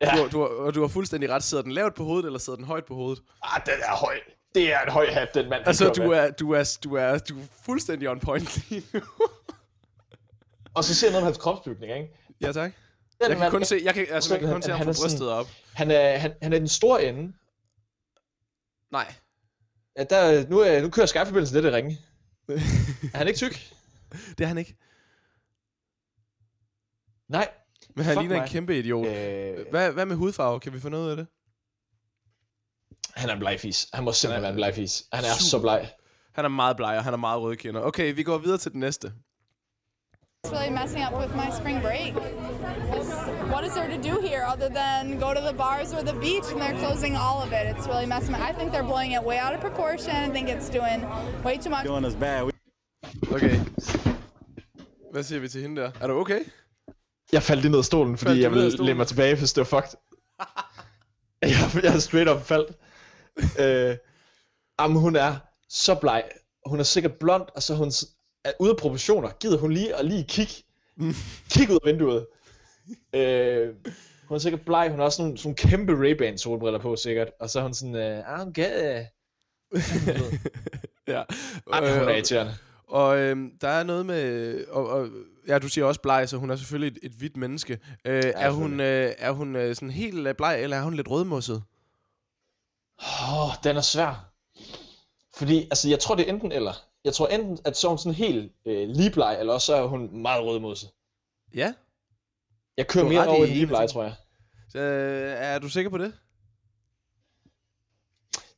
Ja. Du, du, og du har fuldstændig ret. Sidder den lavt på hovedet, eller sidder den højt på hovedet? Ah, den er høj. Det er en høj hat, den mand. Altså, du med. er, du, er, du, er, du er fuldstændig on point lige nu. Og så ser jeg noget af hans kropsbygning, ikke? ja, tak. Den Jeg kan mand- kun se, jeg kan, altså, jeg kan han- kun se ham han fra er brystet op. Han er, han, han er den store ende. Nej. Ja, der, nu, er, nu kører skærforbindelsen lidt i ringe. (laughs) er han ikke tyk? Det er han ikke. Nej. Men han Fuck ligner en mig. kæmpe idiot. Øh, Hvad, hvad med hudfarve? Kan vi få noget af det? han er en blegfis. Han må simpelthen være en blegfis. Han er Super. så bleg. Han er meget bleg, og han er meget røde kinder. Okay, vi går videre til den næste. It's really messing up with my spring break. What is there to do here other than go to the bars or the beach and they're closing all of it? It's really messing me. I think they're blowing it way out of proportion. I think it's doing way too much. doing us bad. We Okay. Hvad siger vi til hende der? Er du okay? Jeg faldt lige ned af stolen, fordi Faldt du jeg ned af ville stolen? læne mig tilbage, hvis det var fucked. (laughs) jeg, jeg er straight up faldt. øh, jamen, hun er så bleg. Hun er sikkert blond, og så er hun s- er ude af proportioner. Gider hun lige at lige kigge, (laughs) kigge ud af vinduet. øh, hun er sikkert bleg. Hun har også nogle, sådan nogle kæmpe Ray-Ban solbriller på, sikkert. Og så er hun sådan, øh, I'm good. (laughs) ja. Ej, hun er Øh, irriterende. Og øhm, der er noget med... Og, og, ja, du siger også bleg, så hun er selvfølgelig et, et hvidt menneske. Øh, er hun, øh, er hun øh, sådan helt øh, bleg, eller er hun lidt rødmosset? Åh, oh, den er svær. Fordi, altså, jeg tror, det er enten eller. Jeg tror enten, at så er hun sådan helt øh, ligebleg, eller også så er hun meget rødmosset. Ja. Jeg kører mere over i ligebleg, tror jeg. Så, øh, er du sikker på det?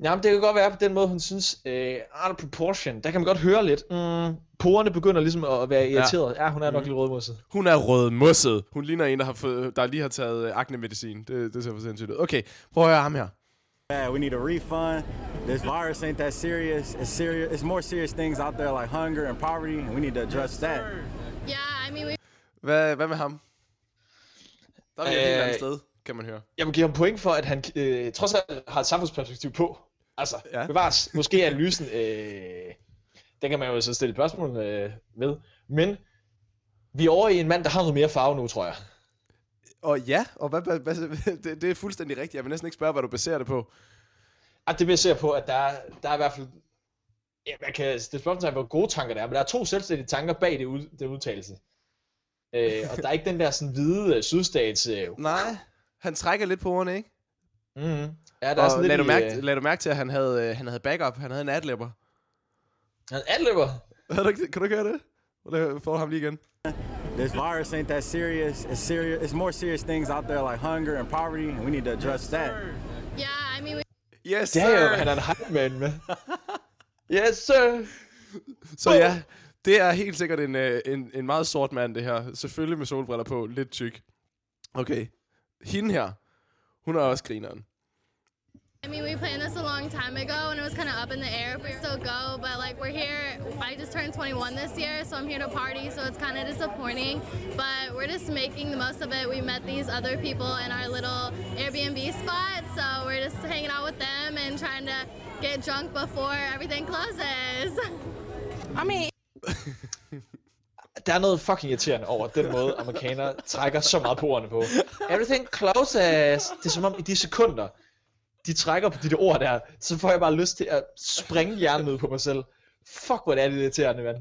Jamen, det kan godt være på den måde, hun synes, øh, out of proportion, der kan man godt høre lidt, mm, porerne begynder ligesom at være irriteret. Ja, ja hun er nok lidt rødmosset. Hun er rødmosset. Hun ligner en, der, har fået, der lige har taget øh, aknemedicin. Det, det ser for sindssygt ud. Okay, prøv at høre ham her. Bad. We need a refund. This virus ain't that serious. It's serious. It's more serious things out there like hunger and poverty, and we need to address that. Yeah, I mean, we Hvad, hvad med ham? Der er vi et helt Øh, andet sted, kan man høre. Jeg må give ham point for, at han øh, trods alt har et samfundsperspektiv på. Altså, Ja. bevares. Måske er analysen, øh, den kan man jo så stille spørgsmål øh, med. Men vi er over i en mand, der har noget mere farve nu, tror jeg. Og ja, og hvad, hvad, hvad, (laughs) det, det er fuldstændig rigtigt. Jeg vil næsten ikke spørge, hvad du baserer det på. At det baserer på, at der er, der er i hvert fald... Ja, man kan det spørgsmål hvor gode tanker der er, men der er to selvstændige tanker bag det, ud, det udtalelse. Øh, og der er ikke den der sådan hvide øh, sydstats... Øh, (laughs) Nej, han trækker lidt på ordene, ikke? Mm-hmm. Ja, der og er sådan lidt lad, du i, mærke, øh, lad du mærke til, at han havde, øh, han havde backup. Han havde en adlibber. Han du, ikke- kan du ikke høre det? Eller får du ham lige igen? This virus ain't that serious. It's serious. It's more serious things out there like hunger and poverty, and we need to address that. Yeah, I mean, we Yes, jo, han er en hype man med. (laughs) Yes, sir. Så ja, det er helt sikkert en, øh, en, en meget sort mand, det her. Selvfølgelig med solbriller på, lidt tyk. Okay. Hende her, hun er også grineren. I mean, we planned this a long time ago, and it was kind of up in the air if we still go. But like, we're here. I just turned 21 this year, so I'm here to party. So it's kind of disappointing, but we're just making the most of it. We met these other people in our little Airbnb spot, so we're just hanging out with them and trying to get drunk before everything closes. I mean, Der er noget fucking irriterende over den måde, amerikanere trækker så meget på ordene på. Everything closes. Det er som om i de sekunder, de trækker på de der ord der, så får jeg bare lyst til at springe hjernen ud på mig selv. Fuck, hvor er det irriterende, mand.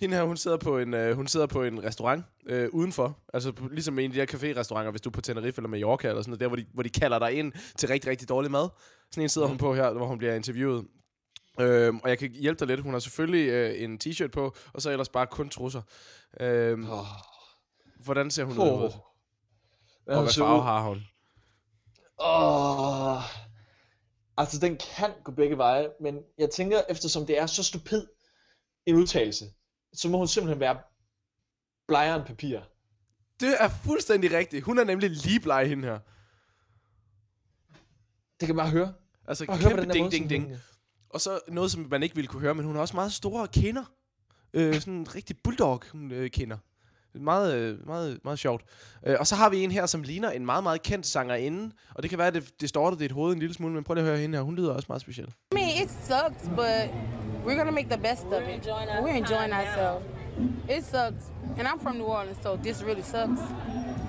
Hende her, hun sidder på en, øh, hun sidder på en restaurant øh, udenfor. Altså på, ligesom en af de her café-restauranter, hvis du er på Tenerife eller Mallorca eller sådan noget, der hvor de, hvor de kalder dig ind til rigtig, rigtig dårlig mad. Sådan en sidder hun på her, hvor hun bliver interviewet. Øhm, og jeg kan hjælpe dig lidt. Hun har selvfølgelig øh, en t-shirt på, og så ellers bare kun trusser. Øhm, Oh. Hvordan ser hun ud? Oh. hovedet? Hvad Og hvad farve ud? har hun? Åh. Altså, den kan gå begge veje, men jeg tænker, eftersom det er så stupid en udtalelse, så må hun simpelthen være blegere end papir. Det er fuldstændig rigtigt. Hun er nemlig lige bleg, hende her. Det kan man bare høre. Altså, Bare høre kæmpe der ding, måde, ding, ding. hun- Og så noget, som man ikke ville kunne høre, men hun har også meget store kinder. Øh, sådan en rigtig bulldog hun, øh, kinder. Meget, øh, meget, meget sjovt. Øh, og så har vi en her, som ligner en meget, meget kendt sangerinde. Og det kan være, at det, det står der dit hoved en lille smule, men prøv lige at høre hende her. Hun lyder også meget speciel. I mean, it sucks, but we're gonna make the best of it. We're enjoying ourselves. It sucks, and I'm from New Orleans, so this really sucks.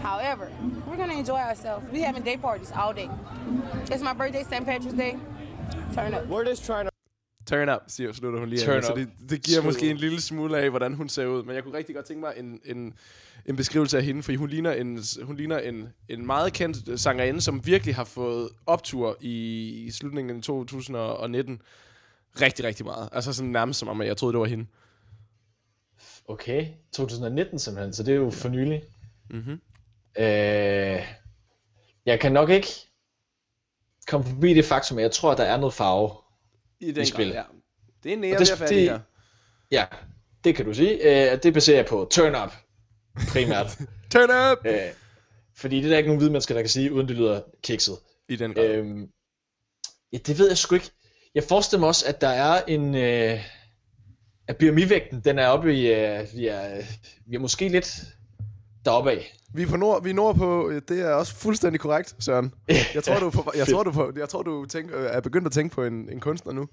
However, we're gonna enjoy ourselves. We having day parties all day. It's my birthday, St. Patrick's Day. Turn up. We're just trying to Turn up, siger slutter hun lige af Turn med. Så det, det giver Skud. måske en lille smule af, hvordan hun ser ud. Men jeg kunne rigtig godt tænke mig en, en, en beskrivelse af hende, for hun ligner en, hun ligner en, en meget kendt sangerinde, som virkelig har fået optur i, i slutningen af 2019. Rigtig, rigtig meget. Altså sådan nærmest som om, jeg troede, det var hende. Okay, 2019 simpelthen, så det er jo for nylig. Mhm. Øh, jeg kan nok ikke komme forbi det faktum, at jeg tror, at der er noget farve. I den I spil. grad, ja. Det er nære det- ved at det- her. Ja, det kan du sige. Øh, det baserer jeg på turn up, primært. (laughs) Turn up! øh, fordi det er der ikke nogen hvide mennesker, der kan sige, uden det lyder kikset. I den grad. Øhm, ja, det ved jeg sgu ikke. Jeg forestiller mig også, at der er en... Øh, at BMI-vægten, den er oppe i... Øh, vi, er, vi er måske lidt deroppe af. Vi er på nord, vi er nord på, øh, det er også fuldstændig korrekt, Søren. Jeg tror, du på, jeg tror, du på, jeg tror, du tænker, er begyndt at tænke på en, en kunstner nu.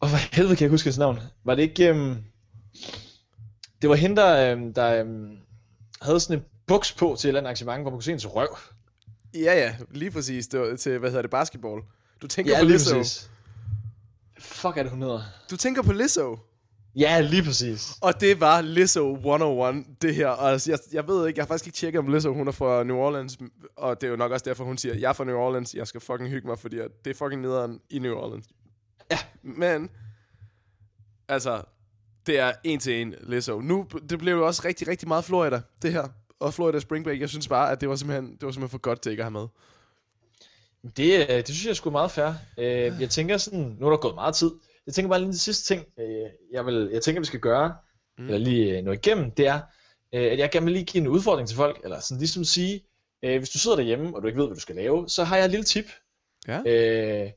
Og hvad helvede kan jeg huske hans navn? Var det ikke... Øhm, det var hende, der, øhm, der øhm, havde sådan en buks på til et eller andet arrangement, hvor man kunne se hendes røv. Ja, ja, lige præcis. Det var til, hvad hedder det, basketball. Du tænker Ja, på lige Lizzo. præcis. Fuck er det, hun hedder? Du tænker på Lizzo. Ja, lige præcis. Og det var Lizzo 101, det her. Og altså, jeg, jeg ved ikke, jeg har faktisk ikke tjekket, om Lizzo hun er fra New Orleans. Og det er jo nok også derfor, hun siger, jeg er fra New Orleans, jeg skal fucking hygge mig, fordi det er fucking nederen i New Orleans. Ja. Men, altså, det er en til en Lizzo. Nu, det blev jo også rigtig, rigtig meget Florida, det her. Og Florida Spring Break, jeg synes bare, at det var simpelthen, det var simpelthen for godt til ikke at have med. Det, øh, det synes jeg sgu er meget fair. Øh, jeg tænker sådan, nu er der gået meget tid. Jeg tænker bare lige den sidste ting, øh, jeg, vil, jeg tænker, vi skal gøre, mm. eller lige øh, nå igennem, det er, øh, at jeg gerne vil lige give en udfordring til folk, eller sådan ligesom sige, øh, hvis du sidder derhjemme, og du ikke ved, hvad du skal lave, så har jeg et lille tip. Ja. Øh,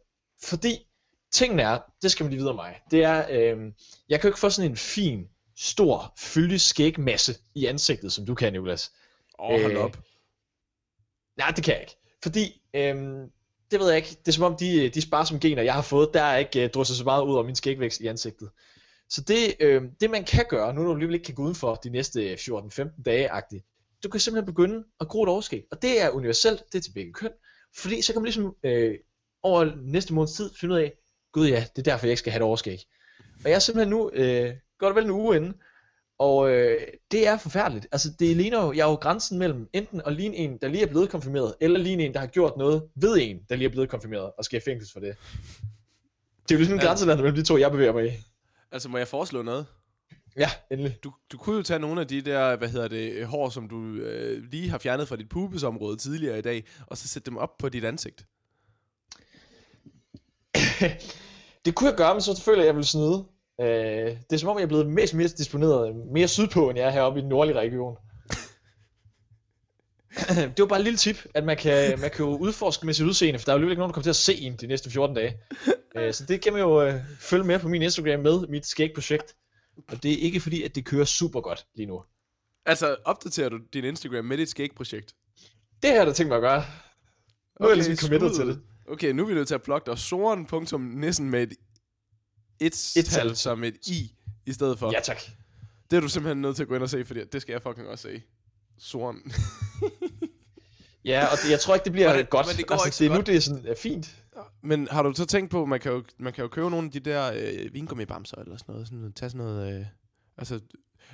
fordi tingene er, det skal man lige vide om mig, det er, øh, jeg kan jo ikke få sådan en fin, stor, fyldig skægmasse i ansigtet, som du kan, Nicolas. Åh, oh, hold Øh, op. Nej, det kan jeg ikke. Fordi, øhm, det ved jeg ikke, det er som om de, de sparsomme gener, jeg har fået, der er ikke uh, drysset så meget ud over min skægvækst i ansigtet. Så det, øh, det man kan gøre, nu når du alligevel ikke kan gå udenfor de næste 14-15 dage, -agtigt, du kan simpelthen begynde at gro et overskæg. Og det er universelt, det er til begge køn. Fordi så kan man ligesom øh, over næste måneds tid finde ud af, gud ja, det er derfor, jeg ikke skal have et overskæg. Og jeg er simpelthen nu, øh, godt vel en uge inden, og øh, det er forfærdeligt. Altså det ligner jo, jeg er jo grænsen mellem enten at ligne en, der lige er blevet konfirmeret, eller ligne en, der har gjort noget ved en, der lige er blevet konfirmeret, og skal i fængsel for det. Det er jo ligesom en Ja. grænseland mellem de to, jeg bevæger mig i. Altså, må jeg foreslå noget? Ja, endelig. Du, du kunne jo tage nogle af de der, hvad hedder det, øh, hår, som du øh, lige har fjernet fra dit pubesområde tidligere i dag, og så sætte dem op på dit ansigt. (laughs) Det kunne jeg gøre, men så føler jeg, at jeg vil snyde. Øh, det er som om, jeg er blevet mest mere disponeret mere sydpå, end jeg er heroppe i den nordlige region. (clears throat) det var bare et lille tip, at man kan, man kan jo udforske med sit udseende, for der er jo alligevel ikke nogen, der kommer til at se en de næste 14 dage. Øh, så det kan man jo øh, følge med på min Instagram med mit skægprojekt. Og det er ikke fordi, at det kører super godt lige nu. Altså, opdaterer du din Instagram med dit skægprojekt? Det har jeg da tænkt mig at gøre. Nu er jeg ligesom committed skud. til det. Okay, nu er vi nødt til at plukke dig. Soren.nissen med et et Et-tal. tal som et i i stedet for. Ja, tak. Det er du simpelthen nødt til at gå ind og se, fordi det skal jeg fucking også se. Soren. (laughs) Ja, og det, jeg tror ikke, det bliver Men det- godt. men det går altså, ikke det er nu, godt. det er sådan er fint. Men har du så tænkt på, man kan jo, man kan jo købe nogle af de der øh, vingummibamser eller sådan noget, sådan, tage sådan noget, øh, altså,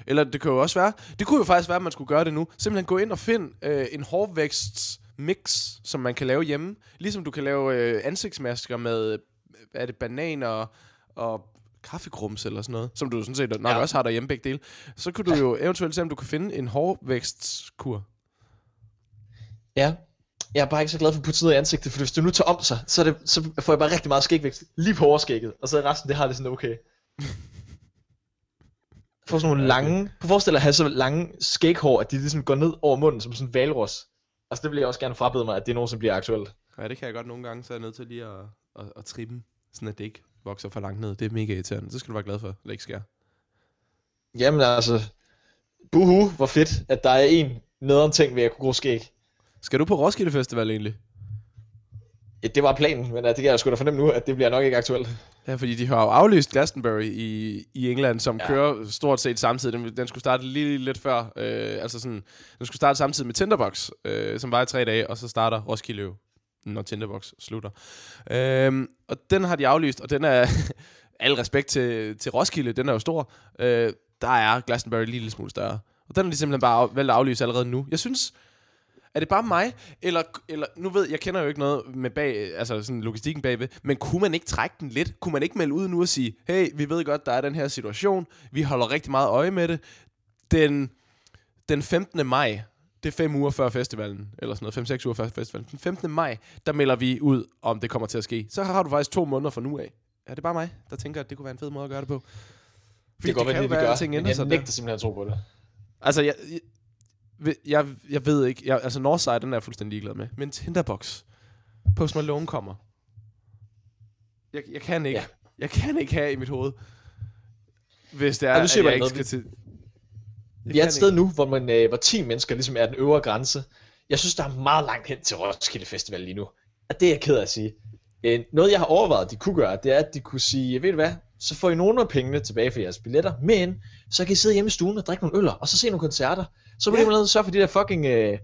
eller det kan jo også være, det kunne jo faktisk være, at man skulle gøre det nu, simpelthen gå ind og finde øh, en hårvækst mix, som man kan lave hjemme, ligesom du kan lave øh, ansigtsmasker med, øh, hvad er det, bananer og kaffegrums eller sådan noget, som du sådan set nok Ja. ja. også har derhjemme begge dele, så kunne du jo eventuelt se, om du kan finde en hårvækstkur. Ja. Jeg er bare ikke så glad for at putte sådan noget i ansigtet, for hvis du nu tager om sig, så, det, så får jeg bare rigtig meget skægvækst lige på overskægget, og så er resten, det har det sådan okay. (laughs) Får sådan nogle lange, på forestil dig at have så lange skæghår, at de ligesom går ned over munden som sådan en valros. Altså det vil jeg også gerne frabede mig, at det er nogen, som bliver aktuelt. Ja, det kan jeg godt nogle gange, så er jeg nødt til lige at, at, at trimme, sådan at det ikke vokser for langt ned. Det er mega irriterende. Det skal du være glad for, at det ikke sker. Jamen altså, buhu, hvor fedt, at der er en nederen ting ved at kunne gro skæg. Skal du på Roskilde Festival egentlig? Ja, det var planen, men det kan jeg sgu da fornemme nu, at det bliver nok ikke aktuelt. Ja, fordi de har jo aflyst Glastonbury i, i England, som Ja. kører stort set samtidig. Den, den skulle starte lige lidt før. Øh, altså sådan, den skulle starte samtidig med Tinderbox, øh, som var i tre dage, og så starter Roskilde når Tinderbox slutter. Øhm, og den har de aflyst, og den er, (laughs) al respekt til, til Roskilde, den er jo stor. Øh, der er Glastonbury lige lidt smule større. Og den er de simpelthen bare valgt at aflyse allerede nu. Jeg synes, er det bare mig? Eller, eller nu ved jeg, kender jo ikke noget med bag, altså sådan logistikken bagved, men kunne man ikke trække den lidt? Kunne man ikke melde ud nu og sige, hey, vi ved godt, der er den her situation, vi holder rigtig meget øje med det. Den, den 15. maj, det er fem uger før festivalen, eller sådan noget, fem-seks uger før festivalen. Den 15. maj, der melder vi ud, om det kommer til at ske. Så har du faktisk to måneder fra nu af. Er det bare mig, der tænker, at det kunne være en fed måde at gøre det på? det kan godt være, kan det jo gør, alting men ændrer jeg sig der. nægter simpelthen at tro på det. Altså, jeg, jeg, jeg, jeg ved ikke. Jeg, altså, Northside, den er jeg fuldstændig ligeglad med. Men Tinderbox. Post Malone kommer. Jeg, jeg kan ikke. Ja. Ja. Jeg kan ikke have i mit hoved. Hvis det er, nu at jeg jeg ikke skal til... Jeg Vi er et sted nu, hvor, man, øh, hvor 10 mennesker ligesom er den øvre grænse. Jeg synes, der er meget langt hen til Roskilde Festival lige nu. Og det er jeg ked af at sige. Øh, noget, jeg har overvejet, de kunne gøre, det er, at de kunne sige, ved du hvad, så får I nogle af pengene tilbage for jeres billetter, men så kan I sidde hjemme i stuen og drikke nogle øller, og så se nogle koncerter. Så må Ja. de sørge for, de der fucking øh,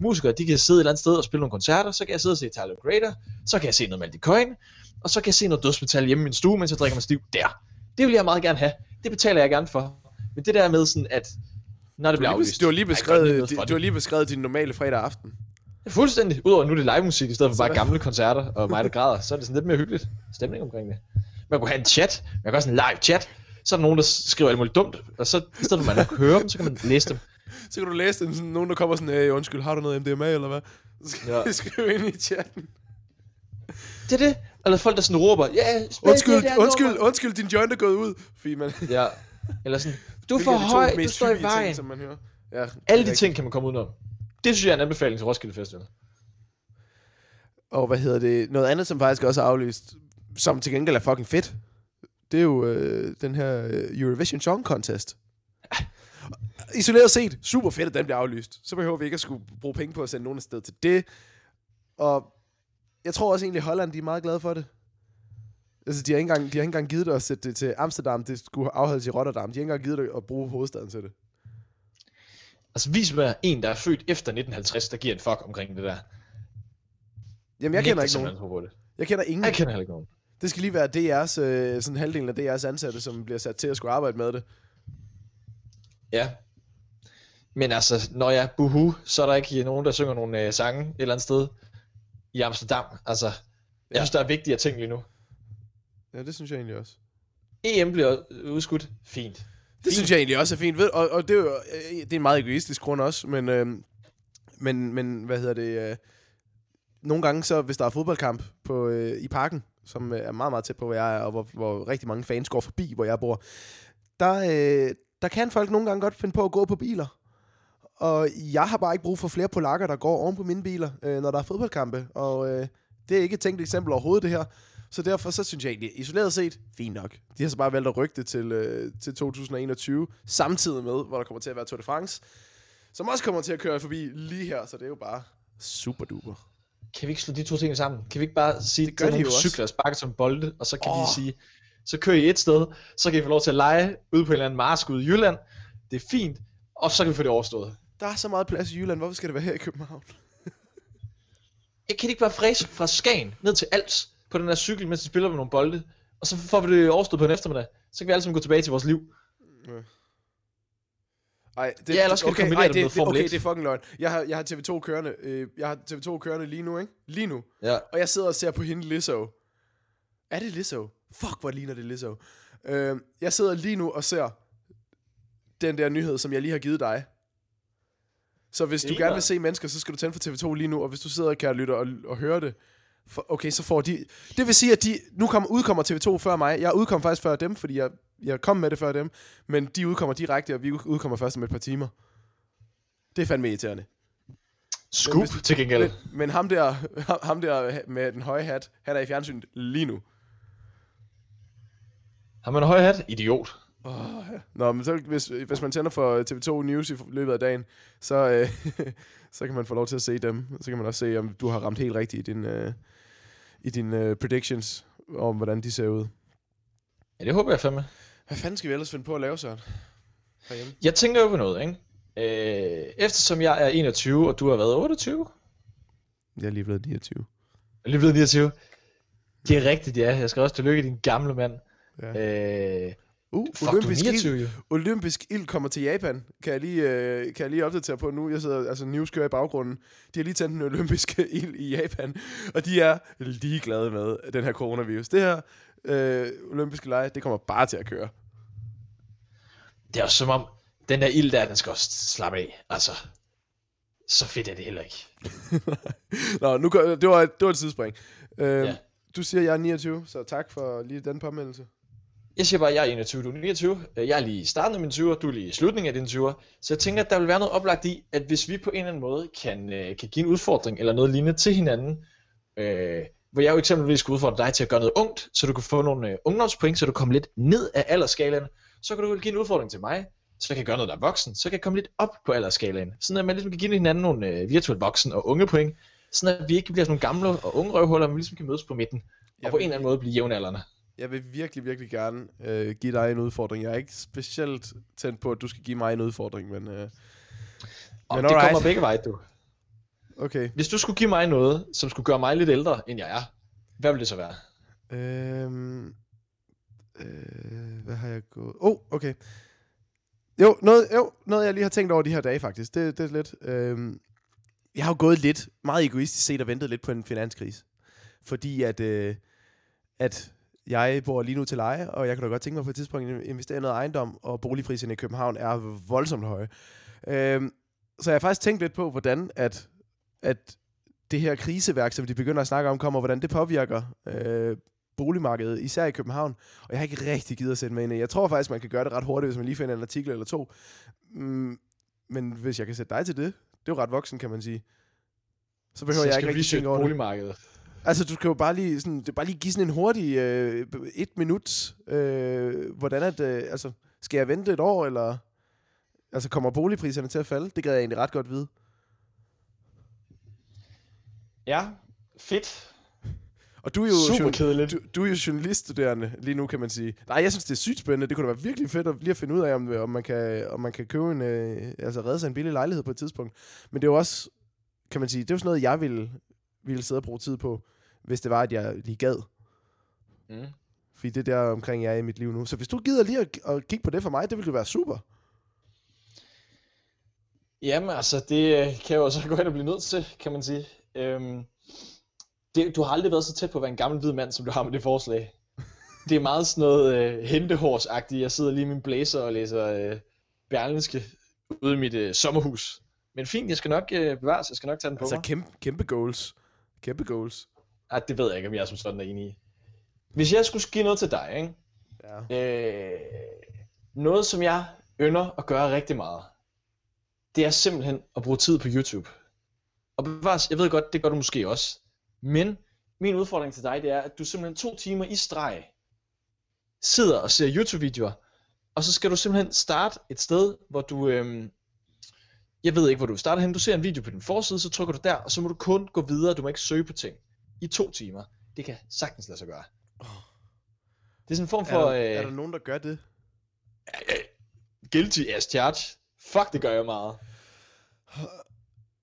musikere, de kan sidde et eller andet sted og spille nogle koncerter, så kan jeg sidde og se Tyler Creator, så kan jeg se noget Maldi Coin, og så kan jeg se noget dødsmetal hjemme i min stue, mens jeg drikker mig stiv der. Det vil jeg meget gerne have. Det betaler jeg gerne for. Men det der med sådan, at når det Du bliver har lige, bes- du har lige ej, beskrevet, du, det. du har lige beskrevet din normale fredag aften. Fuldstændig. Udover at nu er det live musik, i stedet for bare gamle koncerter og mig, der græder, så er det sådan lidt mere hyggeligt stemning omkring det. Man kunne have en chat, man kan også have en live chat, så er der nogen, der skriver alt muligt dumt, og så i stedet for man kan høre dem, så kan man læse dem. Så kan du læse den, sådan, nogen der kommer sådan, hey, undskyld, har du noget MDMA, eller hvad? Så skal Ja. ja. (laughs) skrive ind i chatten. Det er det. Eller folk, der sådan råber, ja, yeah, Undskyld, undskyld, undskyld, din joint er gået ud. Fordi man, Ja. Eller sådan, du er for høj, du står i vejen. Ting, som man hører. Ja, Alle de rigtigt. ting kan man komme udenom. Det synes jeg er en anbefaling til Roskilde Festival. Og hvad hedder det? Noget andet, som faktisk også er aflyst, som til gengæld er fucking fedt, det er jo øh, den her øh, Eurovision Song Contest. (laughs) Isoleret set, super fedt, at den bliver aflyst. Så behøver vi ikke at skulle bruge penge på at sende nogen afsted til det. Og jeg tror også egentlig, Holland de er meget glade for det. Altså, de har ikke engang, de har ikke engang givet det at sætte det til Amsterdam. Det skulle afholdes i Rotterdam. De har ikke engang givet det at bruge hovedstaden til det. Altså vis mig en, der er født efter 1950, der giver en fuck omkring det der. Jamen, jeg kender ikke nogen. nogen. På det. Jeg kender ingen. Jeg kender heller ikke nogen. Det skal lige være DR's, øh, sådan halvdelen af DR's ansatte, som bliver sat til at skulle arbejde med det. Ja. Men altså, når jeg buhu, så er der ikke nogen, der synger nogle øh, sange et eller andet sted i Amsterdam. Altså, jeg Ja. synes, der er vigtigere ting lige nu. Ja, det synes jeg egentlig også. EM bliver udskudt. Fint. Det synes jeg egentlig også er fint. Ved, og, og det er jo øh, det er en meget egoistisk grund også, men, øh, men, men hvad hedder det... Øh, nogle gange, så hvis der er fodboldkamp på, øh, i parken, som øh, er meget, meget tæt på, hvor jeg er, og hvor, hvor rigtig mange fans går forbi, hvor jeg bor, der, øh, der kan folk nogle gange godt finde på at gå på biler. Og jeg har bare ikke brug for flere polakker, der går oven på mine biler, øh, når der er fodboldkampe. Og øh, det er ikke et tænkt eksempel overhovedet, det her. Så derfor så synes jeg egentlig, isoleret set, fint nok. De har så bare valgt at rykke det til, øh, til 2021, samtidig med, hvor der kommer til at være Tour de France, som også kommer til at køre forbi lige her, så det er jo bare super duper. Kan vi ikke slå de to ting sammen? Kan vi ikke bare sige, Det gør at de jo cykler sparket som bolde, og så kan oh. Vi sige, så kører I et sted, så kan I få lov til at lege ude på en eller anden marsk ude i Jylland. Det er fint, og så kan vi få det overstået. Der er så meget plads i Jylland, hvorfor skal det være her i København? Jeg kan ikke bare fræse fra Skagen ned til Als på den her cykel, mens vi spiller med nogle bolde, og så får vi det overstået på en eftermiddag. Så kan vi alle sammen gå tilbage til vores liv. Ej, det, Ja, ellers skal det okay, kombinere ej, det det, det, okay, 1. det er fucking løgn. Jeg har, jeg har TV2 kørende, øh, jeg har TV2 kørende lige nu, ikke? Lige nu. Ja. Og jeg sidder og ser på hende Lizzo. Er det Lizzo? Fuck, hvor ligner det Lizzo. Øh, jeg sidder lige nu og ser den der nyhed, som jeg lige har givet dig. Så hvis Det du ligner- gerne vil se mennesker, så skal du tænde for TV2 lige nu, og hvis du sidder, kære lytter, og, og hører det, for, okay, så får de... Det vil sige, at de nu kommer, udkommer TV2 før mig. Jeg udkom faktisk før dem, fordi jeg, jeg kom med det før dem. Men de udkommer direkte, og vi udkommer først om et par timer. Det er fandme irriterende. Scoop Men hvis- til gengæld. Men, men ham, der, ham, ham der med den høje hat, han er i fjernsynet lige nu. Har man en høj hat? Idiot. Oh, ja. Nå, men så, hvis, hvis man tænder for TV2 News i løbet af dagen, så, øh, (laughs) så kan man få lov til at se dem. Så kan man også se, om du har ramt helt rigtigt i din, øh, i dine øh, predictions om, hvordan de ser ud. Ja, det håber jeg fandme. Hvad fanden skal vi ellers finde på at lave, Søren? Herhjemme? Jeg tænker jo på noget, ikke? Øh, eftersom jeg er 21, og du har været 28, Jeg er lige blevet 29. Jeg er lige blevet 29. Det er rigtigt, ja. Jeg skal også tillykke din gamle mand. Ja. Øh, Uh, fuck, du olympisk 29 jo. ild, olympisk ild kommer til Japan. Kan jeg lige, øh, kan jeg lige opdatere på nu? Jeg sidder, altså news kører i baggrunden. De har lige tændt den olympiske (laughs) ild i Japan, og de er ligeglade med den her coronavirus. Det her øh, olympiske lege, det kommer bare til at køre. Det er også som om, den der ild der, den skal også slappe af. Altså, så fedt er det heller ikke. (laughs) Nå, nu, det, var, et- det var et tidsspring. Øh, Ja. Du siger, at jeg er 29, så tak for lige den påmeldelse. Jeg siger bare, at jeg er 21, du er 29. Øh, Jeg er lige i starten af mine 20'er, du er lige i slutningen af dine 20'er. Så jeg tænker, at der vil være noget oplagt i, at hvis vi på en eller anden måde kan, øh, kan give en udfordring eller noget lignende til hinanden, øh, hvor jeg jo eksempelvis skulle udfordre dig til at gøre noget ungt, så du kan få nogle øh, ungdomspoint, så du kommer lidt ned af aldersskalaen, så kan du give en udfordring til mig, så jeg kan gøre noget, der er voksen, så kan jeg komme lidt op på aldersskalaen. Sådan at man ligesom kan give hinanden nogle øh, virtuelt voksen og unge point, sådan at vi ikke bliver sådan nogle gamle og unge røvhuller, men vi ligesom kan mødes på midten, og Jeg på en eller anden måde blive jævnaldrende. Jeg vil virkelig, virkelig gerne øh, give dig en udfordring. Jeg er ikke specielt tændt på, at du skal give mig en udfordring, men... Øh, Og men det alright. kommer begge veje, du. Okay. Hvis du skulle give mig noget, som skulle gøre mig lidt ældre, end jeg er, hvad ville det så være? Øhm, øh, hvad har jeg gået... Oh, okay. Jo noget, jo, noget jeg lige har tænkt over de her dage, faktisk. Det, det er lidt... Øhm, jeg har jo gået lidt, meget egoistisk set, og ventet lidt på en finanskrise. Fordi at, øh, at jeg bor lige nu til leje, og jeg kan da godt tænke mig på et tidspunkt at investere i noget ejendom, og boligpriserne i København er voldsomt høje. Øhm, så jeg har faktisk tænkt lidt på, hvordan at, at det her kriseværk, som de begynder at snakke om, kommer, hvordan det påvirker øh, boligmarkedet, især i København. Og jeg har ikke rigtig givet at sætte mig ind i. Jeg tror faktisk, man kan gøre det ret hurtigt, hvis man lige finder en artikel eller to. Mm, men hvis jeg kan sætte dig til det, det er jo ret voksen, kan man sige. Så behøver så jeg ikke rigtig tænke over det. boligmarkedet. Altså, du kan jo bare lige, sådan, det bare lige give sådan en hurtig øh, et minut, øh, hvordan at, øh, altså, skal jeg vente et år, eller altså, kommer boligpriserne til at falde? Det gad jeg egentlig ret godt vide. Ja, fedt. Og du er jo, Super kedeligt. du, du er jo journaliststuderende lige nu, kan man sige. Nej, jeg synes, det er sygt spændende. Det kunne da være virkelig fedt at lige at finde ud af, om, om, man, kan, om man kan købe en, øh, altså redde sig en billig lejlighed på et tidspunkt. Men det er jo også, kan man sige, det er jo sådan noget, jeg ville, ville sidde og bruge tid på, hvis det var, at jeg lige gad. Mm. Fordi det er der omkring, jeg er i mit liv nu. Så hvis du gider lige at, at kigge på det for mig, det ville jo være super. Jamen altså, det øh, kan jeg jo så (laughs) gå hen og blive nødt til, kan man sige. Øhm, det, du har aldrig været så tæt på at være en gammel hvid mand, som du har med det forslag. (laughs) Det er meget sådan noget øh, hentehårsagtigt. Jeg sidder lige i min blazer og læser øh, Berlinske ude i mit øh, sommerhus. Men fint, jeg skal nok øh, bevares, jeg skal nok tage den på Altså mig. kæmpe, kæmpe goals. Kæmpe goals. Ej, det ved jeg ikke, om jeg som sådan er enig i. Hvis jeg skulle give noget til dig, ikke? Ja. Øh, noget, som jeg ynder at gøre rigtig meget, det er simpelthen at bruge tid på YouTube. Og bevares, jeg ved godt, det gør du måske også. Men min udfordring til dig, det er, at du simpelthen to timer i streg sidder og ser YouTube-videoer, og så skal du simpelthen starte et sted, hvor du, øhm, jeg ved ikke, hvor du starter hen, du ser en video på din forside, så trykker du der, og så må du kun gå videre, du må ikke søge på ting. I to timer. Det kan sagtens lade sig gøre. Det er sådan en form for... er, der, øh, er der nogen, der gør det? Guilty as charged. Fuck, det gør jeg meget.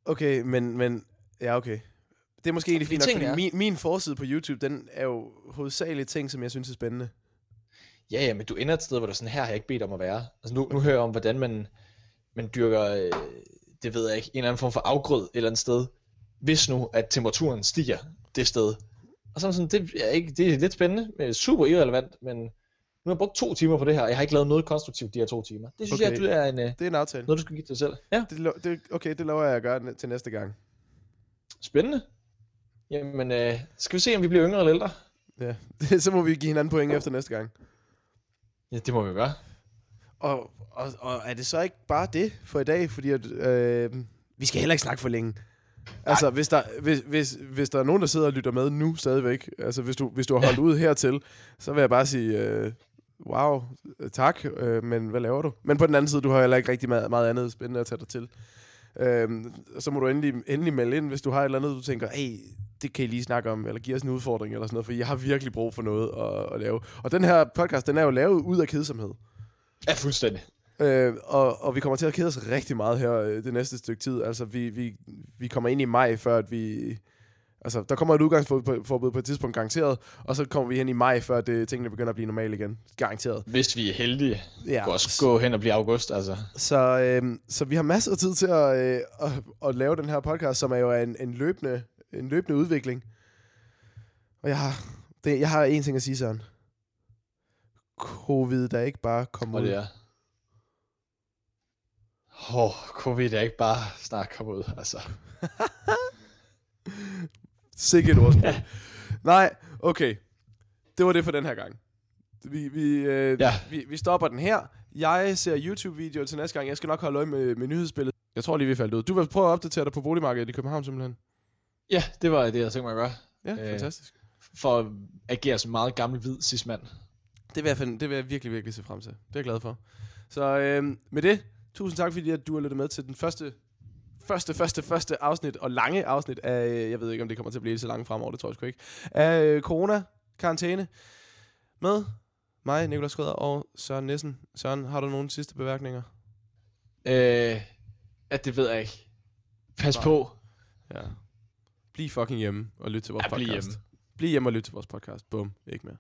Okay, men, men ja, okay. Det er måske egentlig fint nok, fordi er- min, min forside på YouTube, den er jo hovedsageligt ting, som jeg synes er spændende. Ja, ja, men du ender et sted, hvor du sådan, her har jeg ikke bedt om at være. Altså nu, nu hører jeg om, hvordan man, man dyrker, øh, det ved jeg ikke, en eller anden form for afgrød et eller andet sted, hvis nu, at temperaturen stiger det sted. Og så er sådan, det er, ikke, det er lidt spændende, super irrelevant, men nu har jeg brugt to timer på det her, og jeg har ikke lavet noget konstruktivt de her to timer. Det synes okay. jeg, du er en, øh, Det er en aftale. noget, du skal give til dig selv. Ja, Det, det, okay, det lover jeg at gøre til næste gang. spændende. Jamen, øh, skal vi se, om vi bliver yngre eller ældre? Ja, (laughs) så må vi give hinanden point efter næste gang. Ja, det må vi gøre. Og, og, og er det så ikke bare det for i dag? Fordi at, øh, vi skal heller ikke snakke for længe. Altså, hvis der, hvis, hvis, hvis der er nogen, der sidder og lytter med nu stadigvæk, altså hvis du, hvis du har holdt ud hertil, så vil jeg bare sige, øh, wow, tak, øh, men hvad laver du? Men på den anden side, du har heller ikke rigtig meget, meget andet spændende at tage dig til. Øh, så må du endelig, endelig melde ind, hvis du har et eller andet, du tænker, hey, det kan I lige snakke om, eller give os en udfordring, eller sådan noget, for jeg har virkelig brug for noget at, at lave. Og den her podcast, den er jo lavet ud af kedsomhed. Ja, fuldstændig. Øh, og, og vi kommer til at kede os rigtig meget her øh, det næste stykke tid. Altså, vi, vi, vi kommer ind i maj, før at vi... Altså, der kommer et udgangsforbud på et tidspunkt garanteret, og så kommer vi hen i maj, før det, tingene begynder at blive normale igen. Garanteret. Hvis vi er heldige. Ja. Kunne også gå hen og blive august, altså. Så, øh, så vi har masser af tid til at, øh, at, at lave den her podcast, som er jo en, en, løbende, en løbende udvikling. Og jeg har, det, jeg har en ting at sige, Søren. Covid, der ikke bare kommer Og ud. det er... Åh, oh, covid er ikke bare snart kommet ud, altså. (laughs) Sikkert ordspil. Nej, okay. Det var det for den her gang. Vi, vi, øh, Ja. vi, vi stopper den her. Jeg ser YouTube-videoer til næste gang. Jeg skal nok holde øje med, med nyhedsspillet. Jeg tror lige, vi faldt ud. Du vil prøve at opdatere dig på boligmarkedet i København simpelthen. Ja, det var det, jeg tænkte mig at gøre. Ja, Øh. fantastisk. For at agere som meget gammel hvid cis-mand. Det vil, jeg, det vil jeg virkelig, virkelig se frem til. Det er jeg glad for. Så øh, med det, tusind tak, fordi at du har lyttet med til den første, første, første, første afsnit, og lange afsnit af, jeg ved ikke, om det kommer til at blive så langt fremover, det tror jeg sgu ikke, af øh, corona-karantæne med mig, Nikolaj Skrøder og Søren Nissen. Søren, har du nogle sidste beværkninger? Øh, at det ved jeg ikke. Pas Nej. på. Ja. Bliv fucking hjemme og lyt til vores Ja, bliv podcast. hjemme. Bliv hjemme og lyt til vores podcast. Bum. Ikke mere.